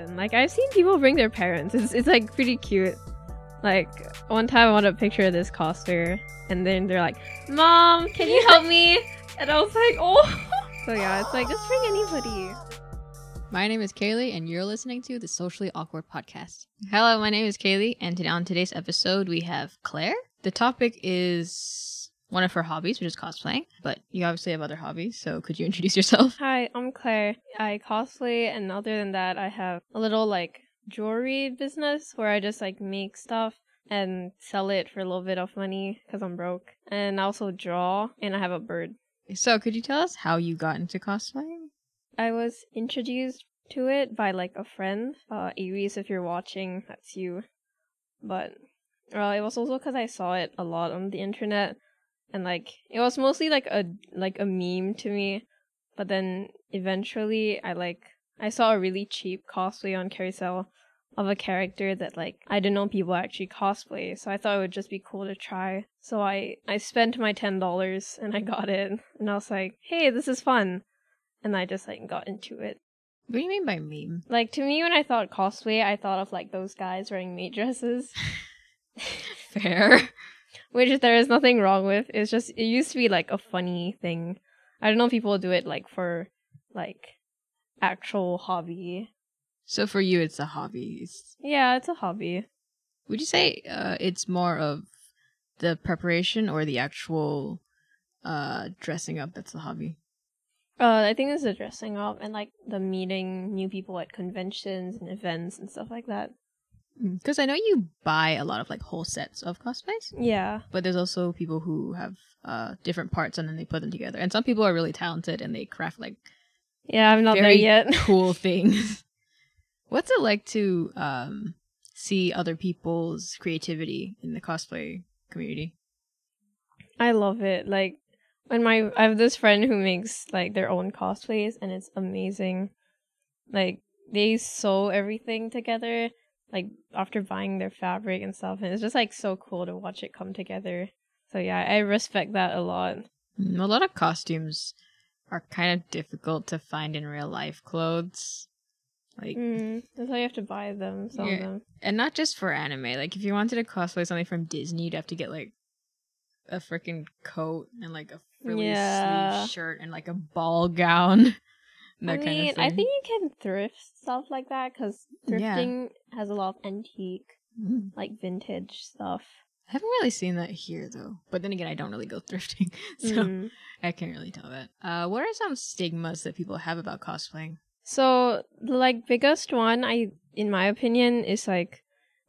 often. Like I've seen people bring their parents. It's it's like pretty cute. Like one time I want a picture of this coster, and then they're like, "Mom, can you help me?" And I was like, "Oh." So yeah, it's like just bring anybody. My name is Cayley, and you're listening to the Socially Awkward Podcast. Hello, my name is Cayley, and today on today's episode we have Claire. The topic is one of her hobbies, which is cosplaying. But you obviously have other hobbies, so could you introduce yourself? Hi, I'm Claire. I cosplay, and other than that, I have a little like jewelry business where I just like make stuff and sell it for a little bit of money because I'm broke. And I also draw, and I have a bird. So, could you tell us how you got into cosplaying? I was introduced to it by like a friend. Uh, Aries, if you're watching, that's you. But uh, it was also because I saw it a lot on the internet, and like it was mostly like a like a meme to me. But then eventually, I like I saw a really cheap cosplay on Carousell of a character that like I didn't know people actually cosplay, so I thought it would just be cool to try. So I I spent my ten dollars and I got it, and I was like, hey, this is fun, and I just like got into it. What do you mean by meme? Like to me, when I thought cosplay, I thought of like those guys wearing maid dresses, Fair. Which there is nothing wrong with. It's just it used to be like a funny thing. I don't know if people do it like for like actual hobby. So for you, it's a hobby. It's- Yeah, it's a hobby. would you say uh, it's more of the preparation or the actual uh, dressing up that's the hobby? Uh, I think it's the dressing up and like the meeting new people at conventions and events and stuff like that. Because I know you buy a lot of like whole sets of cosplays, Yeah, but there's also people who have uh, different parts and then they put them together. And some people are really talented and they craft like yeah, I'm not there yet. cool things. What's it like to um, see other people's creativity in the cosplay community? I love it. Like when my I have this friend who makes like their own cosplays and it's amazing. Like they sew everything together like after buying their fabric and stuff and it's just like so cool to watch it come together. So yeah, I respect that a lot. Mm, A lot of costumes are kind of difficult to find in real life clothes. Like, Mm, that's why you have to buy them, some Yeah. them. and not just for anime. Like, if you wanted to cosplay something from Disney, you'd have to get like a freaking coat and like a frilly Yeah. sleeve shirt and like a ball gown. that I kind mean, of thing. I think you can thrift stuff like that because Yeah. thrifting has a lot of antique, Mm. like vintage stuff. I haven't really seen that here though. But then again, I don't really go thrifting, so Mm. I can't really tell that. Uh, what are some stigmas that people have about cosplaying? So the like biggest one, I in my opinion, is like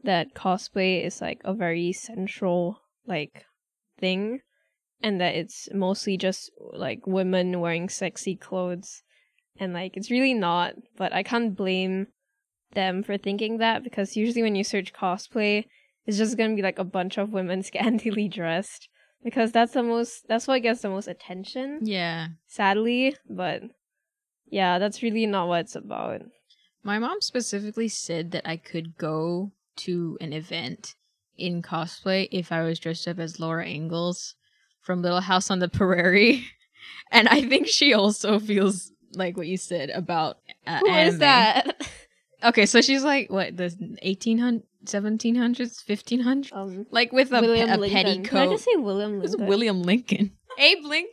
that cosplay is like a very central like thing, and that it's mostly just like women wearing sexy clothes, and like it's really not. But I can't blame them for thinking that because usually when you search cosplay, it's just gonna be like a bunch of women scantily dressed because that's the most that's what gets the most attention Yeah, sadly, but yeah, that's really not what it's about. my mom specifically said that I could go to an event in cosplay if I was dressed up as Laura Ingalls from Little House on the Prairie, and I think she also feels like what you said about uh, Who is that? Okay, so she's like what the 1800s, 1700s, 1500s, Um, like with a, pe- William a Lincoln. petticoat. Can I just say William It was Lincoln? William Lincoln. Abe Lincoln?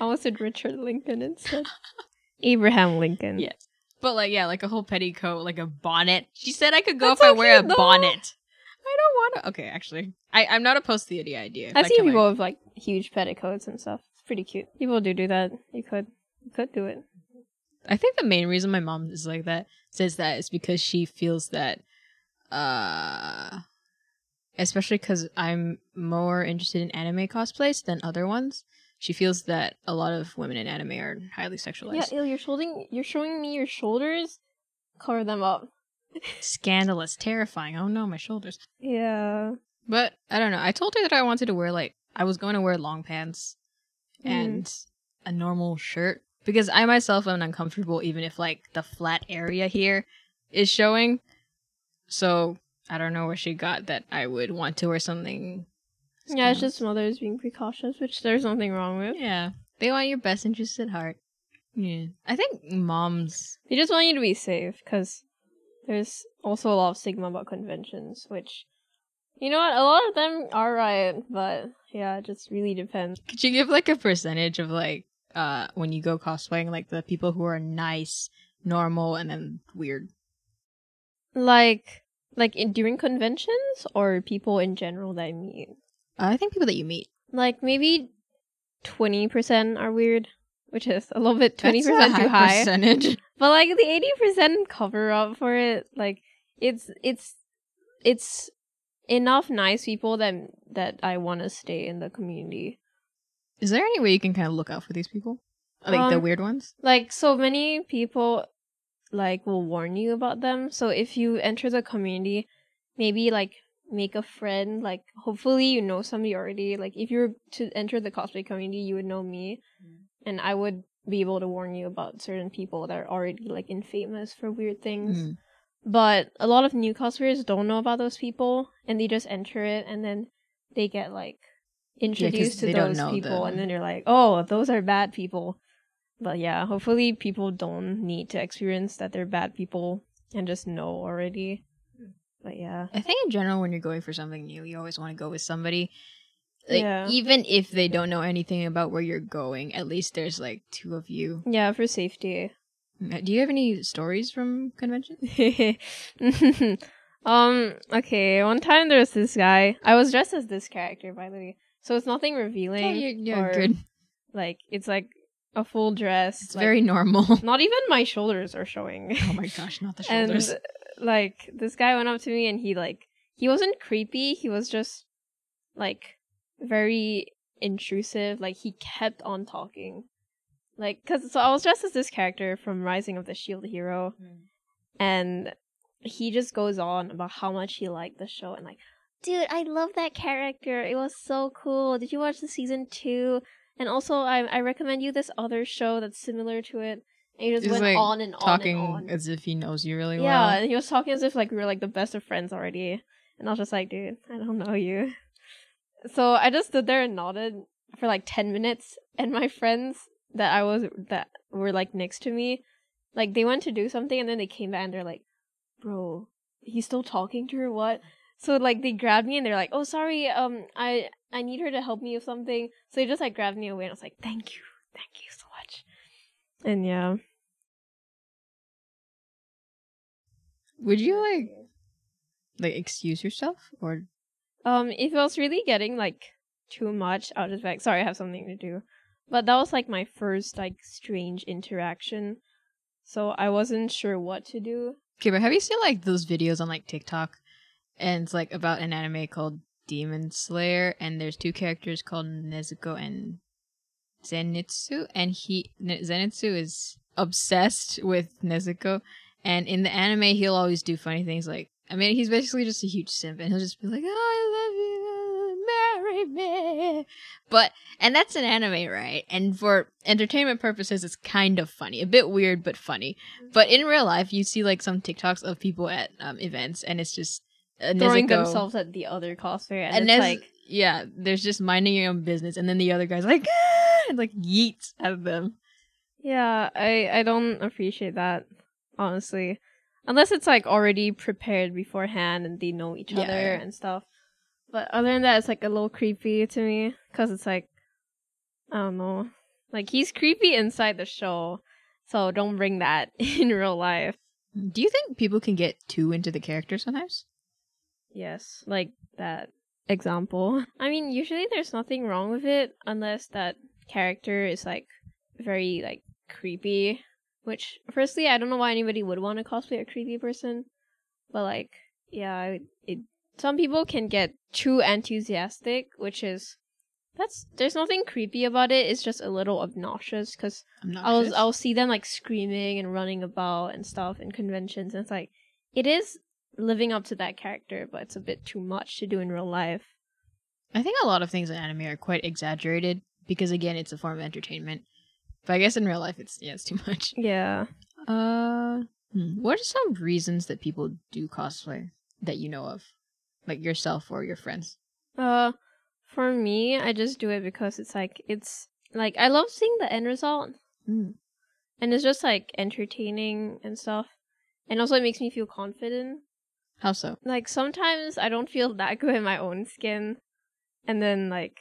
I almost said Richard Lincoln instead. Abraham Lincoln. Yes. But like yeah, like a whole petticoat, like a bonnet. She said I could go That's if I wear a though. bonnet. I don't want to. Okay, actually, I I'm not opposed to the idea. I've seen people like- with like huge petticoats and stuff. It's pretty cute. People do do that. You could, could do it. I think the main reason my mom is like that says that is because she feels that, uh, especially because I'm more interested in anime cosplays than other ones. She feels that a lot of women in anime are highly sexualized. Yeah, Il, you're shouldering, you're showing me your shoulders. Cover them up. Scandalous, terrifying. Oh no, my shoulders. Yeah. But I don't know. I told her that I wanted to wear like I was going to wear long pants Mm. and a normal shirt because I myself am uncomfortable even if like the flat area here is showing. So I don't know where she got that I would want to wear something. Yeah, it's just mothers being precautious, which there's nothing wrong with. yeah. They want your best interest at heart. Yeah. I think moms. They just want you to be safe because there's also a lot of stigma about conventions, which, you know what, a lot of them are right, but yeah, it just really depends. Could you give like a percentage of like uh when you go cosplaying, like the people who are nice, normal, and then weird? Like, like in, during conventions or people in general that I meet? Uh, I think people that you meet. Like maybe 20% are weird, which is a little bit 20% That's a too high. percentage. But like the eighty percent cover up for it, like it's it's it's enough nice people that that I want to stay in the community. Is there any way you can kind of look out for these people? Like the Um, weird ones? Like so many people like will warn you about them. So if you enter the community, maybe like make a friend. Like hopefully you know somebody already. Like if you were to enter the cosplay community, you would know me, and I would be able to warn you about certain people that are already like infamous for weird things. Mm. But a lot of new cosplayers don't know about those people, and they just enter it, and then they get like introduced they to those people, the- and then you're like, oh, those are bad people. But yeah, hopefully people don't need to experience that they're bad people and just know already. But yeah, I think in general, when you're going for something new, you always want to go with somebody. Like, Yeah. even if they don't know anything about where you're going, at least there's like two of you. yeah, for safety. Do you have any stories from convention? um. Okay. One time there was this guy. I was dressed as this character, by the way. So it's nothing revealing. Yeah, you're, you're or, good. Like it's like a full dress. It's like, very normal. Not even my shoulders are showing. oh my gosh, not the shoulders. and like this guy went up to me and he like he wasn't creepy. He was just like very intrusive. Like he kept on talking. Like cuz so I was dressed as this character from Rising of the Shield Hero mm. and he just goes on about how much he liked the show and like dude i love that character. It was so cool. Did you watch the season two? And also i, I recommend you this other show that's similar to it. And he just He's, went like, on and on Talking and on. as if he knows you really well. yeah and he was talking as if like we were like the best of friends already. And i was just like dude i don't know you. So i just stood there and nodded for like 10 minutes. And my friends that i was that were like next to me like they went to do something and then they came back and they're like bro he's still talking to her? What so like they grabbed me and they're like oh sorry um i i need her to help me with something. So they just like grabbed me away and i was like thank you. Thank you so much. And yeah. Would you like like excuse yourself or? Um, if it was really getting like too much, I'll just be like, sorry, I have something to do. But that was like my first like strange interaction. So I wasn't sure what to do. Okay, but have you seen like those videos on like TikTok and it's like about an anime called Demon Slayer and there's two characters called Nezuko and Zenitsu and he Zenitsu is obsessed with Nezuko and in the anime he'll always do funny things like I mean he's basically just a huge simp and he'll just be like oh, I love you marry me. But and that's an anime right? And for entertainment purposes it's kind of funny a bit weird but funny. But in real life, you see like some TikToks of people at um, events, and it's just uh, Throwing themselves at the other cosplayer, and, and it's Nez- like, yeah, there's just minding your own business, and then the other guy's like, ah! and like yeets at them. yeah, I I don't appreciate that honestly, unless it's like already prepared beforehand and they know each Yeah, other and stuff. But other than that, it's like a little creepy to me because it's like, I don't know, like he's creepy inside the show, so don't bring that in real life. Do you think people can get too into the character sometimes? Yes, like that example. I mean, usually there's nothing wrong with it unless that character is like very like creepy. Which, firstly, I don't know why anybody would want to cosplay a creepy person, but like, yeah, I- it. Some people can get too enthusiastic, which is that's there's nothing creepy about it. It's just a little obnoxious because I'm not. I'll I'll see them like screaming and running about and stuff in conventions, and it's like it is living up to that character, but it's a bit too much to do in real life. I think a lot of things in anime are quite exaggerated because again, it's a form of entertainment. But I guess in real life, it's yeah, it's too much. Yeah. Uh, hmm, what are some reasons that people do cosplay that you know of, like yourself or your friends? Uh, for me, I just do it because it's like it's like I love seeing the end result. Mm. and it's just like entertaining and stuff. And also, it makes me feel confident. How so? Like sometimes I don't feel that good in my own skin, and then like,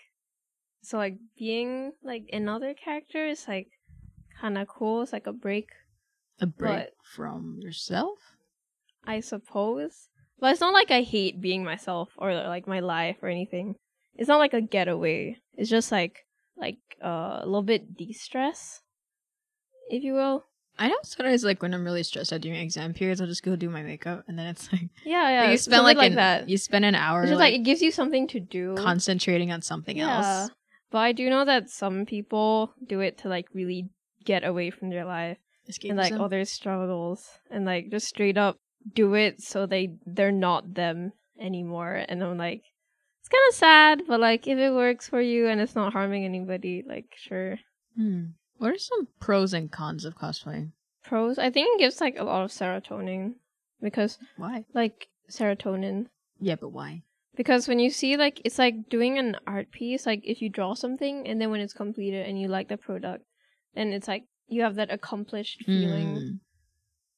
so like being like another character is like kind of cool. It's like a break, A break But- from yourself? I suppose. But it's not like I hate being myself or like my life or anything. It's not like a getaway. It's just like like uh, a little bit de-stress, if you will. I know sometimes like when I'm really stressed out during exam periods, I'll just go do my makeup and then it's like, Yeah, yeah. like, you spend something like, an, that. you spend an hour It's just like, like, it gives you something to do. concentrating on something else. But I do know that some people do it to like really get away from their life and like all their struggles and like just straight up do it so they they're not them anymore. And I'm like, it's kind of sad, but like if it works for you and it's not harming anybody, like sure. Hmm. What are some pros and cons of cosplay? Pros, I think it gives like a lot of serotonin because Why? like serotonin Yeah, but why? Because when you see like it's like doing an art piece, like if you draw something and then when it's completed and you like the product, then it's like you have that accomplished feeling. Hmm.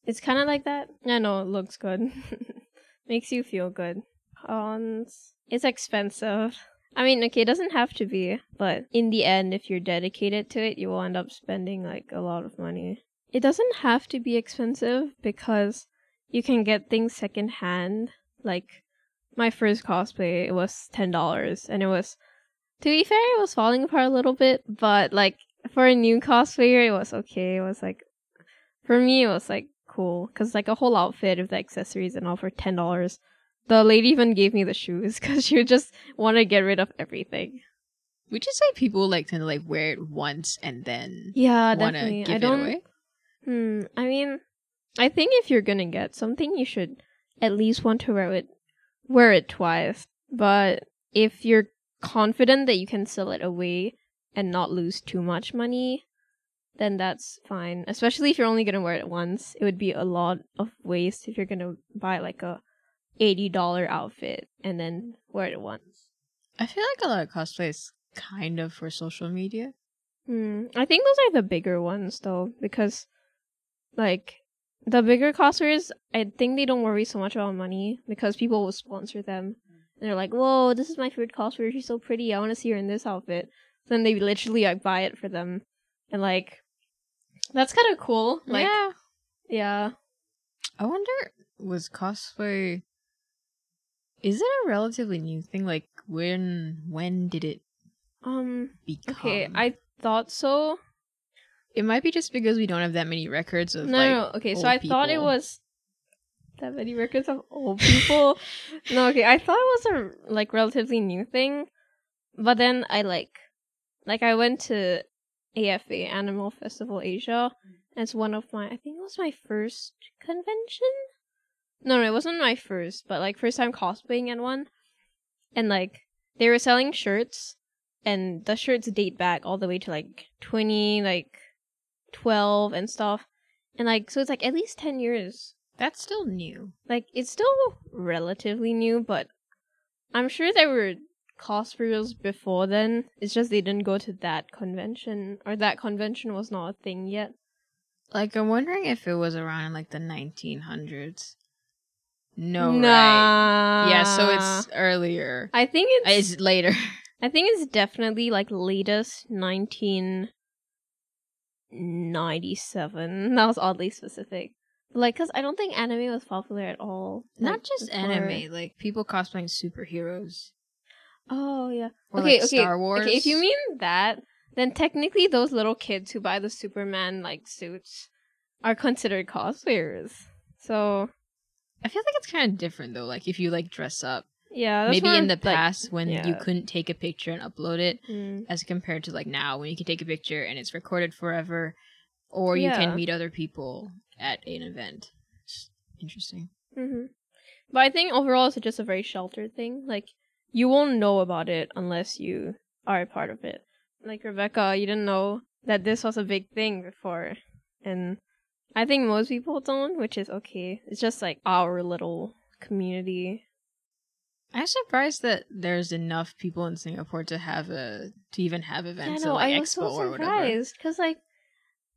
It's kind of like that. I know it looks good, makes you feel good. Cons, it's expensive. I mean, okay, it doesn't have to be, but in the end, if you're dedicated to it, you will end up spending like a lot of money. It doesn't have to be expensive because you can get things secondhand. Like my first cosplay, it was ten dollars, and it was, to be fair, it was falling apart a little bit. But like for a new cosplayer, it was okay. It was like, for me, it was like cool because like a whole outfit with the accessories and all for ten dollars. The lady even gave me the shoes because she would just want to get rid of everything. Would you say people like tend to like wear it once and then Yeah, want to definitely. give I don't. away? Hmm. I mean, I think if you're gonna get something, you should at least want to wear it, wear it twice. But if you're confident that you can sell it away and not lose too much money, then that's fine. Especially if you're only gonna wear it once, it would be a lot of waste if you're gonna buy like a eighty dollar outfit and then wear it once. I feel like a lot of cosplay is kind of for social media. Hmm. I think those are the bigger ones though, because like the bigger cosplayers, I think they don't worry so much about money because people will sponsor them. And they're like, "Whoa, this is my favorite cosplayer. She's so pretty. I want to see her in this outfit." So Then they literally like buy it for them, and like that's kind of cool. Like, yeah. yeah, I wonder was cosplay is it a relatively new thing? Like when when did it um, become? okay, I thought so. it might be just because we don't have that many records of no, like no, okay. So I thought it was that many records of old people. no, okay. I thought it was a like relatively new thing, but then I like, like I went to AFA Anime Festival Asia. It's one of my. I think it was my first convention. No, no, it wasn't my first, but like first time cosplaying at one, and like they were selling shirts, and the shirts date back all the way to like twenty like twelve and stuff, and like so it's like at least ten years that's still new. like it's still relatively new, but I'm sure there were cosplayers before then. It's just they didn't go to that convention, or that convention was not a thing yet. Like I'm wondering if it was around in like the 1900s. No, right? Yeah, so it's earlier. I think it's. It's later. I think it's definitely like latest nineteen ninety seven. That was oddly specific. Like, cause I don't think anime was popular at all. Not just before. anime, like people cosplaying superheroes. Oh yeah. Or okay, like okay, Star Wars. okay. If you mean that, then technically those little kids who buy the Superman like suits are considered cosplayers. So I feel like it's kind of different though. Like if you like dress up, yeah, that's maybe in the like- past when you couldn't take a picture and upload it, Mm. as compared to like now when you can take a picture and it's recorded forever, or you Yeah. can meet other people at an event. It's interesting. hmm But I think overall it's just a very sheltered thing. Like you won't know about it unless you are a part of it. Like Rebecca, you didn't know that this was a big thing before, and I think most people don't, which is okay. It's just like our little community. I'm surprised that there's enough people in Singapore to have a to even have events know. at like I was expo so or whatever. surprised because like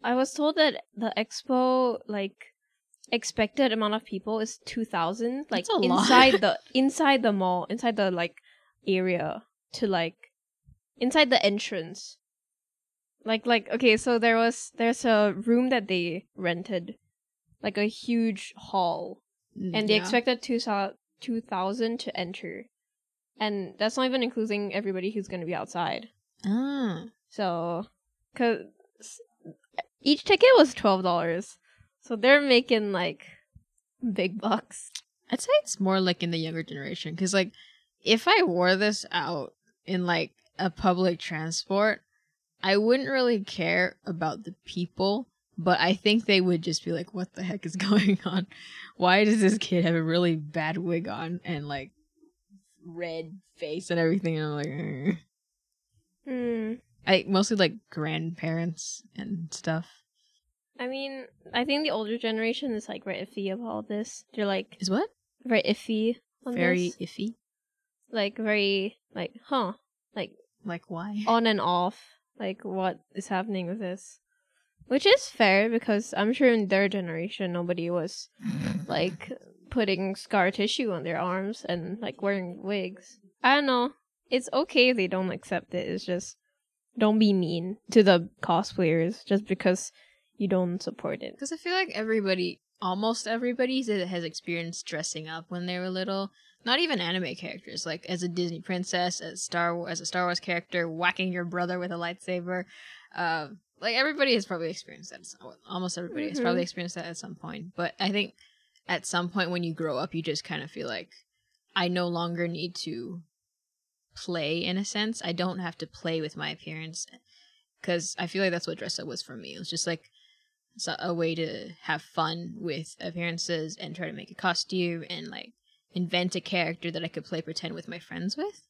I was told that the expo like expected amount of people is two thousand, like That's a lot. inside the inside the mall, inside the like area to like inside the entrance. Like like okay, so there was there's a room that they rented, like a huge hall, and they Yeah. expected two two thousand to enter, and that's not even including everybody who's gonna be outside. Ah. So, cause each ticket was twelve dollars, so they're making like big bucks. I'd say it's more like in the younger generation because, like, if I wore this out in like a public transport, I wouldn't really care about the people, but I think they would just be like, "What the heck is going on? Why does this kid have a really bad wig on and like red face and everything?" And I'm like, "Eh." Hmm. I mostly like grandparents and stuff. I mean, I think the older generation is like very iffy about this. They're like Is what very iffy on very this. iffy? like very like huh, like Like why? on and off, like what is happening with this. Which is fair because I'm sure in their generation nobody was like putting scar tissue on their arms and like wearing wigs. I don't know. It's okay they don't accept it. It's just don't be mean to the cosplayers just because you don't support it. Because I feel like everybody, almost everybody, has experienced dressing up when they were little. Not even anime characters, like as a Disney princess, as Star as a Star Wars character, whacking your brother with a lightsaber. Uh, like everybody has probably experienced that. Almost everybody has Mhm. probably experienced that at some point. But I think at some point when you grow up, you just kind of feel like I no longer need to play in a sense. I don't have to play with my appearance because I feel like that's what dress up was for me. It was just like a way to have fun with appearances and try to make a costume and like invent a character that I could play pretend with my friends with.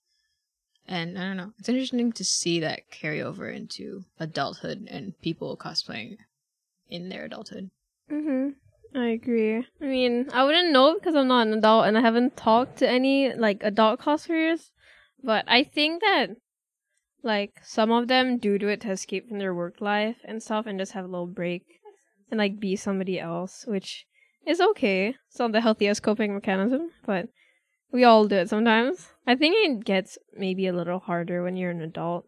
And I don't know, it's interesting to see that carry over into adulthood and people cosplaying in their adulthood. Mhm. I agree. I mean, I wouldn't know because I'm not an adult and I haven't talked to any like adult cosplayers, but I think that like some of them do do it to escape from their work life and stuff and just have a little break and like be somebody else, which is okay. It's not the healthiest coping mechanism, but we all do it sometimes. I think it gets maybe a little harder when you're an adult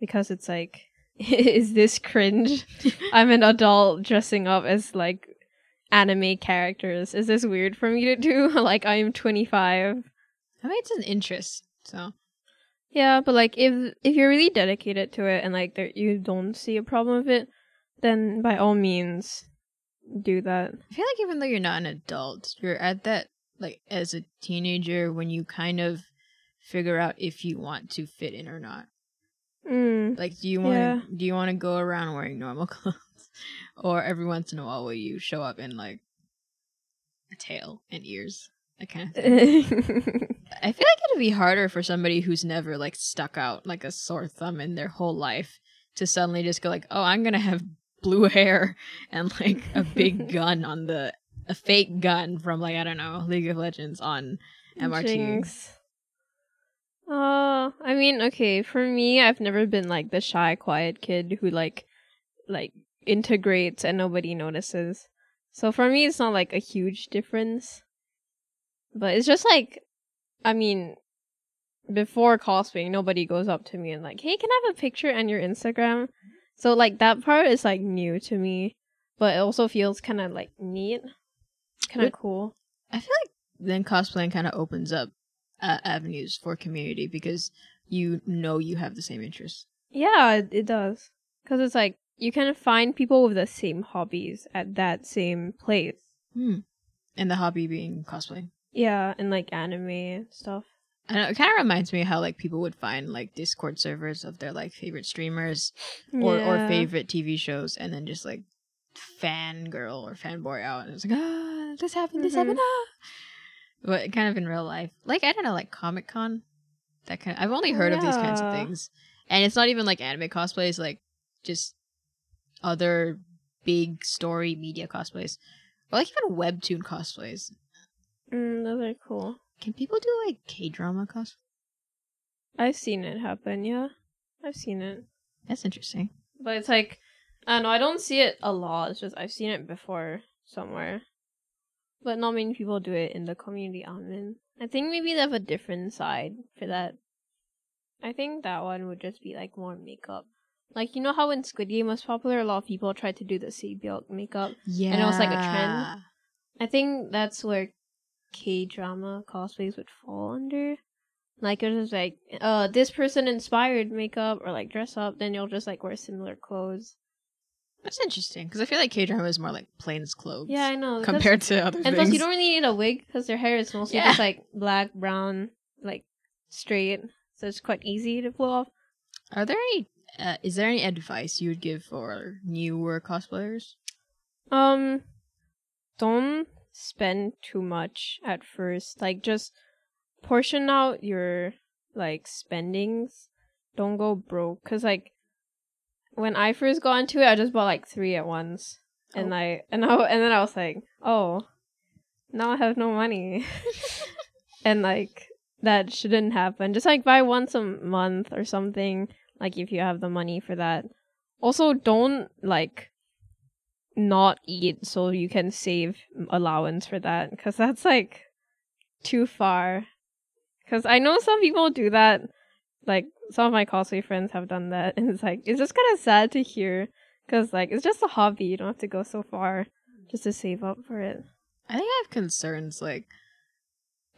because it's like is this cringe? I'm an adult dressing up as like anime characters. Is this weird for me to do? like I'm 25. I mean, it's an interest, so Yeah, but like if if you're really dedicated to it and like there you don't see a problem with it, then by all means do that. I feel like even though you're not an adult, you're at that like as a teenager when you kind of figure out if you want to fit in or not. Mm. Like, do you want Yeah. to do you want to go around wearing normal clothes, or every once in a while will you show up in like a tail and ears, that kind of thing? I feel like it'd be harder for somebody who's never like stuck out like a sore thumb in their whole life to suddenly just go like, oh, I'm gonna have blue hair and like a big gun on the a fake gun from like I don't know League of Legends on MRT. Jinx. Uh, I mean, okay, for me, I've never been like the shy, quiet kid who like, like integrates and nobody notices. So for me, it's not like a huge difference. But it's just like, I mean, before cosplaying, nobody goes up to me and like, hey, can I have a picture on your Instagram? So like that part is like new to me, but it also feels kind of like neat, kind of cool. I feel like then cosplaying kind of opens up uh, avenues for community because you know you have the same interests. Yeah, it, it does. Because it's like you kind of find people with the same hobbies at that same place. Hmm. And the hobby being cosplay. Yeah, and like anime and stuff. I know, it kind of reminds me of how like people would find like Discord servers of their like favorite streamers or or favorite TV shows, and then just like fangirl or fanboy out, and it's like ah, this happened, this Mhm. happened, ah. But kind of in real life, like I don't know, like Comic Con, that kind. Of, I've only heard of these kinds of things, and it's not even like anime cosplays, like just other big story media cosplays, or like even webtoon cosplays. Mm, those are cool. Can people do like K drama cosplay? I've seen it happen. Yeah, I've seen it. That's interesting. But it's like I know I don't see it a lot. It's just I've seen it before somewhere, but not many people do it in the community I'm in. I think maybe they have a different side for that. I think that one would just be like more makeup. Like you know how when Squid Game was popular, a lot of people tried to do the Saebyeok makeup. Yeah. And it was like a trend. I think that's where K drama cosplays would fall under. Like it was like, uh, this person inspired makeup or like dress up, then you'll just like wear similar clothes. That's interesting because I feel like K drama is more like plains clothes. Yeah, I know. because- Compared to other and things. plus, you don't really need a wig because their hair is mostly Yeah. just like black, brown, like straight, so it's quite easy to pull off. Are there any? Uh, is there any advice you would give for newer cosplayers? Um, don't spend too much at first. Like, just portion out your like spendings. Don't go broke. Cause like, when I first got into it, I just bought like three at once, and Oh. I and I and then I was like, oh, now I have no money, and like that shouldn't happen. Just like buy once a month or something. Like if you have the money for that. Also, don't like not eat so you can save allowance for that because that's like too far because i know some people do that like some of my cosplay friends have done that and it's like it's just kind of sad to hear because like it's just a hobby you don't have to go so far just to save up for it I think I have concerns. Like,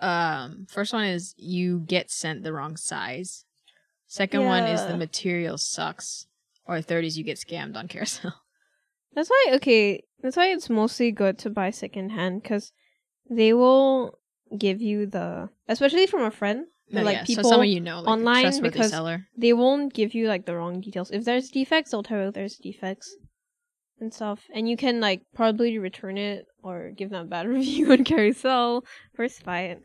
um, first one is you get sent the wrong size. Second one is the material sucks. Or third is you get scammed on Carousell. That's why okay that's why it's mostly good to buy secondhand because they will give you the especially from a friend No, like yeah, people so someone you know, like online because seller. they won't give you like the wrong details. If there's defects, they'll tell you there's defects and stuff. And you can like probably return it or give them a bad review on Carousell. First buy it.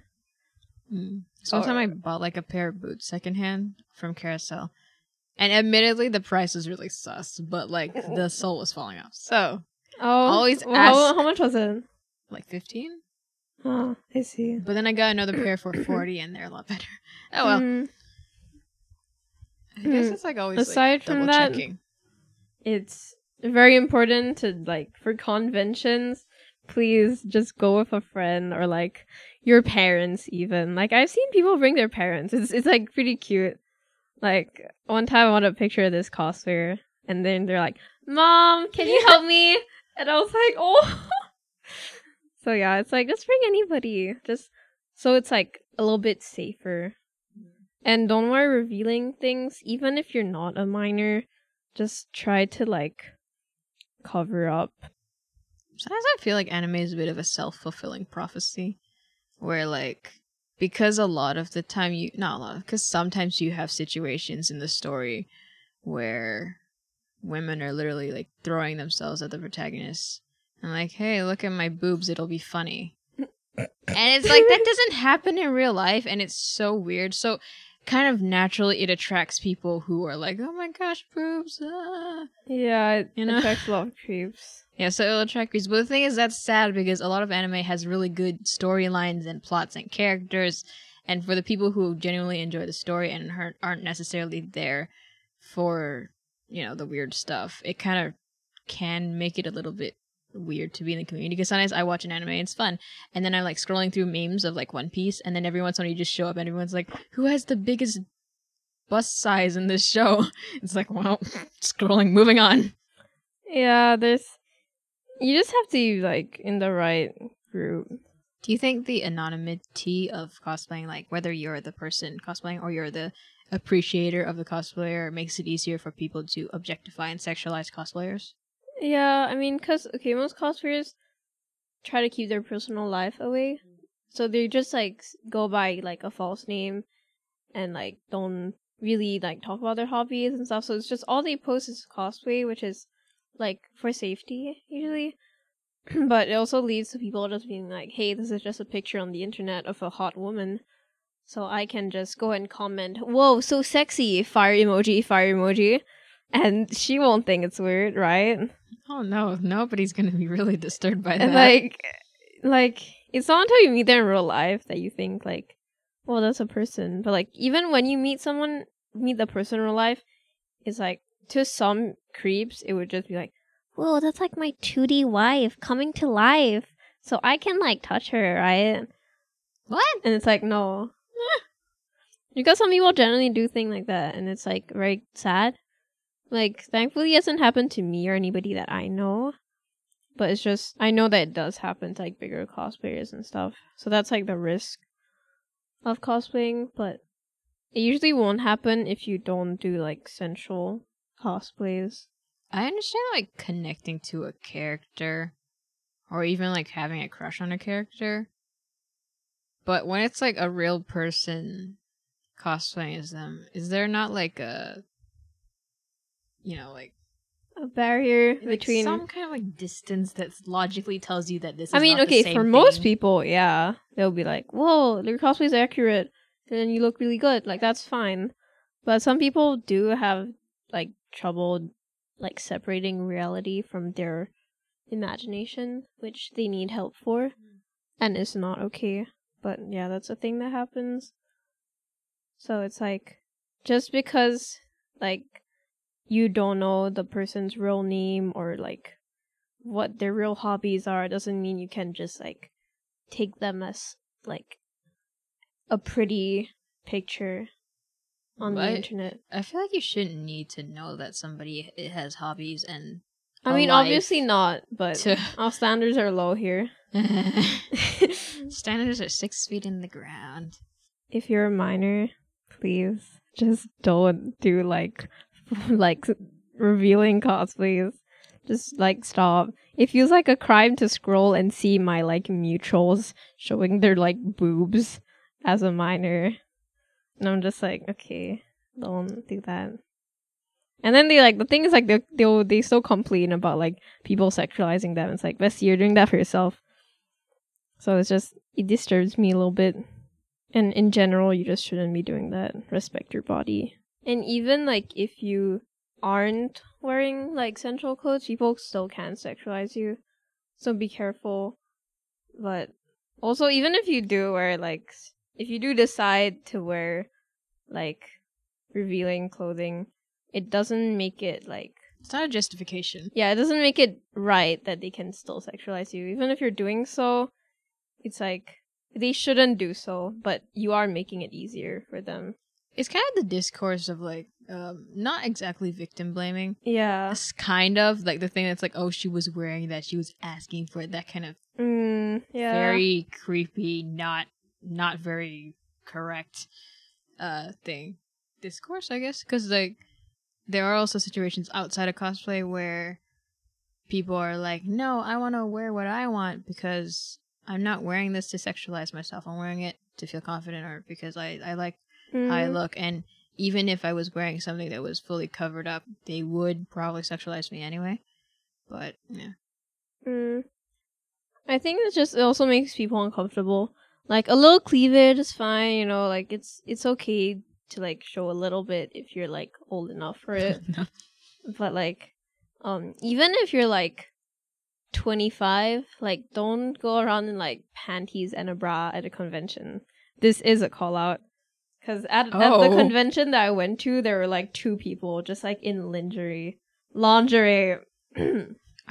Mm. So one time I bought like a pair of boots secondhand from Carousell. And admittedly the price was really sus, but like the sole was falling off. So Oh, Always well, how, ask- how much was it? like fifteen? Oh, I see. But then I got another pair for forty and they're a lot better. Oh well. Mm, I guess Hmm. it's like always Aside like, from that- checking. it's very important to like for conventions. Please just go with a friend or like your parents even. Like I've seen people bring their parents. It's it's like pretty cute. Like one time I wanted a picture of this cosplayer and then they're like, Mom, can you help me? And I was like, Oh So yeah, it's like just bring anybody. Just so it's like a little bit safer. And don't worry revealing things, even if you're not a minor, just try to like cover up. Sometimes I feel like anime is a bit of a self fulfilling prophecy, where like because a lot of the time you not a lot because sometimes you have situations in the story where women are literally like throwing themselves at the protagonist and like, hey, look at my boobs, it'll be funny. and it's like that doesn't happen in real life, and it's so weird. So kind of naturally it attracts people who are like, oh my gosh, boobs. Ah. Yeah, it You know? attracts a lot of creeps. Yeah, so it'll attract creeps. But the thing is, that's sad because a lot of anime has really good storylines and plots and characters. And for the people who genuinely enjoy the story and aren't- aren't necessarily there for, you know, the weird stuff, it kind of can make it a little bit weird to be in the community. Because sometimes I watch an anime and it's fun. And then I'm like scrolling through memes of like One Piece. And then every once in a while you just show up and everyone's like, who has the biggest bust size in this show? It's like, well, scrolling, moving on. Yeah, there's. You just have to be like in the right group. Do you think the anonymity of cosplaying, like whether you're the person cosplaying or you're the appreciator of the cosplayer, makes it easier for people to objectify and sexualize cosplayers? Yeah, I mean, cause okay, most cosplayers try to keep their personal life away, so they just like go by like a false name, and like don't really like talk about their hobbies and stuff. So it's just all they post is cosplay, which is like for safety usually. but it also leads to people just being like, "Hey, this is just a picture on the internet of a hot woman." So I can just go and comment, "Whoa, so sexy!" Fire emoji, fire emoji, and she won't think it's weird, right? Oh no, nobody's gonna be really disturbed by and that. like like it's not until you meet them in real life that you think like well that's a person but like even when you meet someone meet the person in real life it's like to some creeps, it would just be like, "Whoa, that's like my 2D wife coming to life, so I can like touch her, right?" What? And it's like, no, because some people generally do things like that, and it's like very sad. Like, thankfully, it hasn't happened to me or anybody that I know. But it's just, I know that it does happen to like bigger cosplayers and stuff. So that's like the risk of cosplaying, but it usually won't happen if you don't do like sensual cosplays. I understand like connecting to a character or even like having a crush on a character. But when it's like a real person cosplaying as them, is there not like a you know, like A barrier like between. some kind of like distance that logically tells you that this is I mean, okay, for most people, yeah, they'll be like, "Whoa, your cosplay is accurate, and you look really good." Like that's fine, but some people do have like trouble like separating reality from their imagination, which they need help for, and it's not okay. But yeah, that's a thing that happens. So it's like just because like you don't know the person's real name or like what their real hobbies are doesn't mean you can just like take them as like a pretty picture on But- the internet. I feel like you shouldn't need to know that somebody has hobbies and I mean, obviously not, but to our standards are low here. standards are six feet in the ground. if you're a minor, please just don't do like like revealing cosplays. Just like stop. It feels like a crime to scroll and see my like mutuals showing their like boobs as a minor. And I'm just like, okay, don't do that. And then they like the thing is like they they they still complain about like people sexualizing them. It's like, Bessie, you're doing that for yourself. So it's just it disturbs me a little bit. And in general, you just shouldn't be doing that. Respect your body. And even like if you aren't wearing like sensual clothes, people still can sexualize you. So be careful. But also, even if you do wear like, if you do decide to wear like revealing clothing, it doesn't make it like It's not a justification. yeah, it doesn't make it right that they can still sexualize you. Even if you're doing so, it's like they shouldn't do so, but you are making it easier for them. It's kind of the discourse of like, um, not exactly victim blaming. Yeah. It's kind of like the thing that's like, oh, she was wearing that, she was asking for it. That kind of Mm, yeah. very creepy, not not very correct uh thing discourse, I guess, because like there are also situations outside of cosplay where people are like, no, I want to wear what I want because I'm not wearing this to sexualize myself. I'm wearing it to feel confident or because I I like how I Mhm. look. And even if I was wearing something that was fully covered up, they would probably sexualize me anyway. But yeah, Mm. I think it just it also makes people uncomfortable. Like a little cleavage is fine, you know, like it's it's okay to like show a little bit if you're like old enough for it. No. but like um even if you're like 25 like don't go around in like panties and a bra at a convention this is a call out because at, at the Oh. convention that i went to there were like two people just like in lingerie lingerie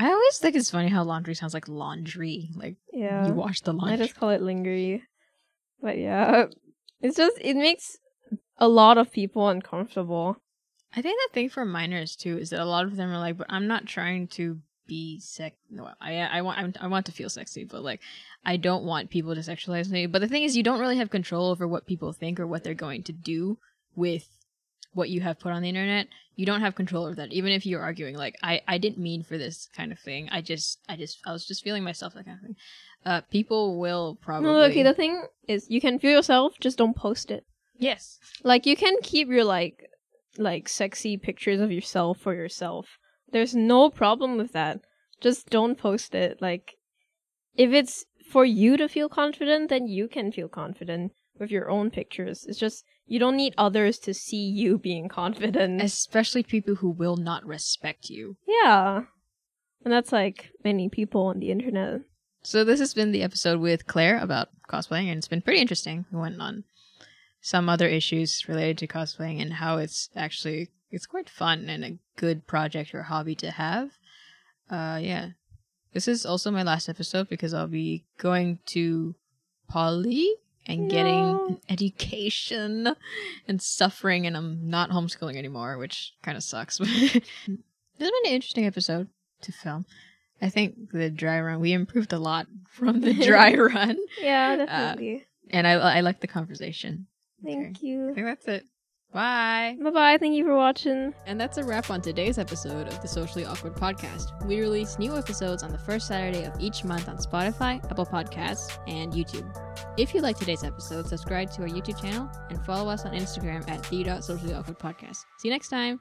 I always think it's funny how laundry sounds like laundry. Like yeah you wash the laundry. i just call it lingerie but yeah it's just it makes a lot of people uncomfortable I think the thing for minors too is that a lot of them are like, but I'm not trying to be sex. No, I I want I want to feel sexy, but like I don't want people to sexualize me. But the thing is, you don't really have control over what people think or what they're going to do with what you have put on the internet. You don't have control over that. Even if you're arguing, like I I didn't mean for this kind of thing. I just I just I was just feeling myself that kind of thing. Uh, people will probably. no okay the thing is you can feel yourself just don't post it yes. Like you can keep your like like sexy pictures of yourself for yourself. There's no problem with that. Just don't post it. Like if it's for you to feel confident, then you can feel confident with your own pictures. It's just you don't need others to see you being confident. Especially people who will not respect you. yeah. And that's like many people on the internet. So this has been the episode with Claire about cosplaying, and it's been pretty interesting. We went on some other issues related to cosplaying and how it's actually it's quite fun and a good project or hobby to have. Uh, yeah. This is also my last episode because I'll be going to Poly and getting an education and suffering, and I'm not homeschooling anymore, which kind of sucks. this has been an interesting episode to film. I think the dry run, we improved a lot from the dry run, Yeah, definitely. and I, I like the conversation. Thank I you. I think that's it. Bye. Bye bye. Thank you for watching. And that's a wrap on today's episode of the Socially Awkward Podcast. We release new episodes on the first Saturday of each month on Spotify, Apple Podcasts, and YouTube. If you like today's episode, subscribe to our YouTube channel and follow us on Instagram at the.sociallyawkwardpodcast. See you next time.